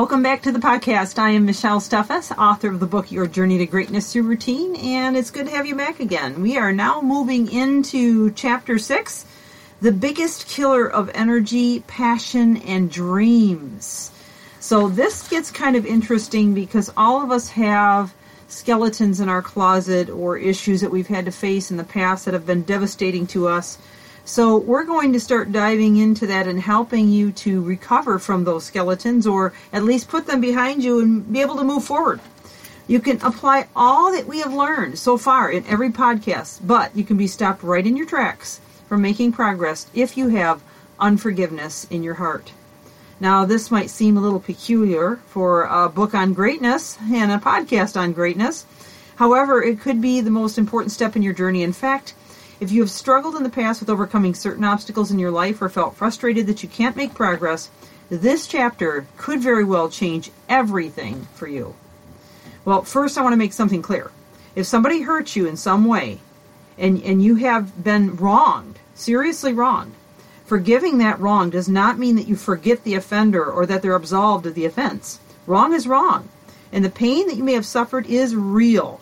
Welcome back to the podcast. I am Michelle Steffes, author of the book Your Journey to Greatness Through Routine, and it's good to have you back again. We are now moving into chapter six the biggest killer of energy, passion, and dreams. So, this gets kind of interesting because all of us have skeletons in our closet or issues that we've had to face in the past that have been devastating to us so we're going to start diving into that and helping you to recover from those skeletons or at least put them behind you and be able to move forward. You can apply all that we have learned so far in every podcast, but you can be stopped right in your tracks from making progress if you have unforgiveness in your heart. Now, this might seem a little peculiar for a book on greatness and a podcast on greatness. However, it could be the most important step in your journey. In fact, if you have struggled in the past with overcoming certain obstacles in your life or felt frustrated that you can't make progress, this chapter could very well change everything for you. Well, first, I want to make something clear. If somebody hurts you in some way and, and you have been wronged, seriously wronged, forgiving that wrong does not mean that you forget the offender or that they're absolved of the offense. Wrong is wrong, and the pain that you may have suffered is real.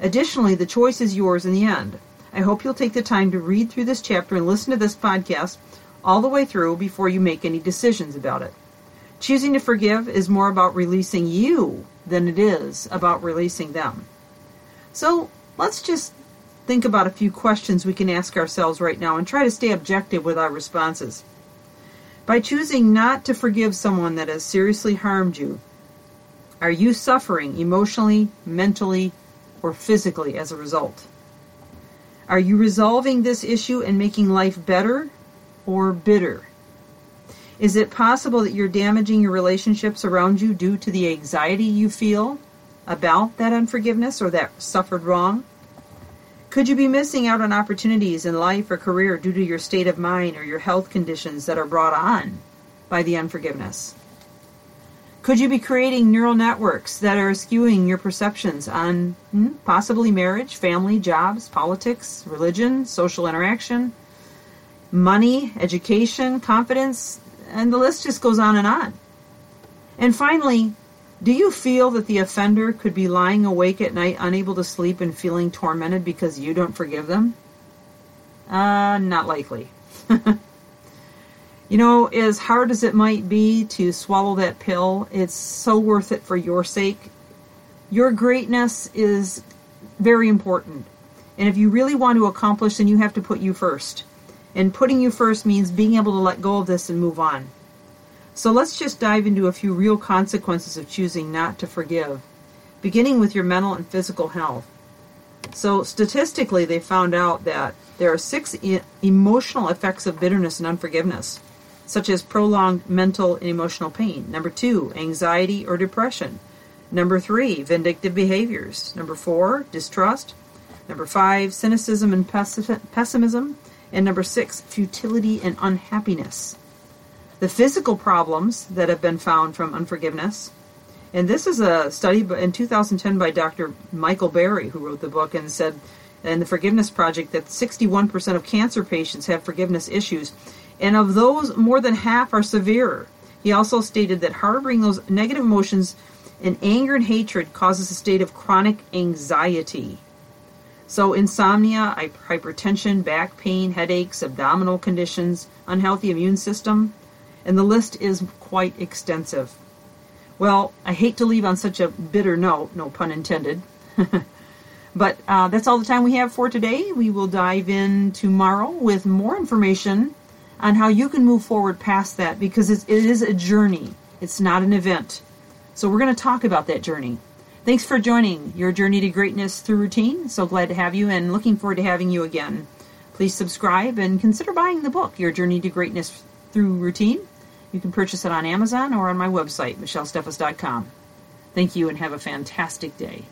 Additionally, the choice is yours in the end. I hope you'll take the time to read through this chapter and listen to this podcast all the way through before you make any decisions about it. Choosing to forgive is more about releasing you than it is about releasing them. So let's just think about a few questions we can ask ourselves right now and try to stay objective with our responses. By choosing not to forgive someone that has seriously harmed you, are you suffering emotionally, mentally, or physically as a result? Are you resolving this issue and making life better or bitter? Is it possible that you're damaging your relationships around you due to the anxiety you feel about that unforgiveness or that suffered wrong? Could you be missing out on opportunities in life or career due to your state of mind or your health conditions that are brought on by the unforgiveness? Could you be creating neural networks that are skewing your perceptions on hmm, possibly marriage, family, jobs, politics, religion, social interaction, money, education, confidence, and the list just goes on and on? And finally, do you feel that the offender could be lying awake at night, unable to sleep, and feeling tormented because you don't forgive them? Uh, not likely. You know, as hard as it might be to swallow that pill, it's so worth it for your sake. Your greatness is very important. And if you really want to accomplish, then you have to put you first. And putting you first means being able to let go of this and move on. So let's just dive into a few real consequences of choosing not to forgive, beginning with your mental and physical health. So, statistically, they found out that there are six e- emotional effects of bitterness and unforgiveness such as prolonged mental and emotional pain. Number two, anxiety or depression. Number three, vindictive behaviors. Number four, distrust. Number five, cynicism and pessimism. And number six, futility and unhappiness. The physical problems that have been found from unforgiveness. And this is a study in 2010 by Dr. Michael Barry, who wrote the book and said in the Forgiveness Project that 61% of cancer patients have forgiveness issues and of those, more than half are severe. He also stated that harboring those negative emotions and anger and hatred causes a state of chronic anxiety. So, insomnia, hypertension, back pain, headaches, abdominal conditions, unhealthy immune system, and the list is quite extensive. Well, I hate to leave on such a bitter note, no pun intended. but uh, that's all the time we have for today. We will dive in tomorrow with more information on how you can move forward past that because it is a journey. It's not an event. So we're going to talk about that journey. Thanks for joining your journey to greatness through routine. So glad to have you and looking forward to having you again. Please subscribe and consider buying the book, Your Journey to Greatness Through Routine. You can purchase it on Amazon or on my website, michellesteffes.com. Thank you and have a fantastic day.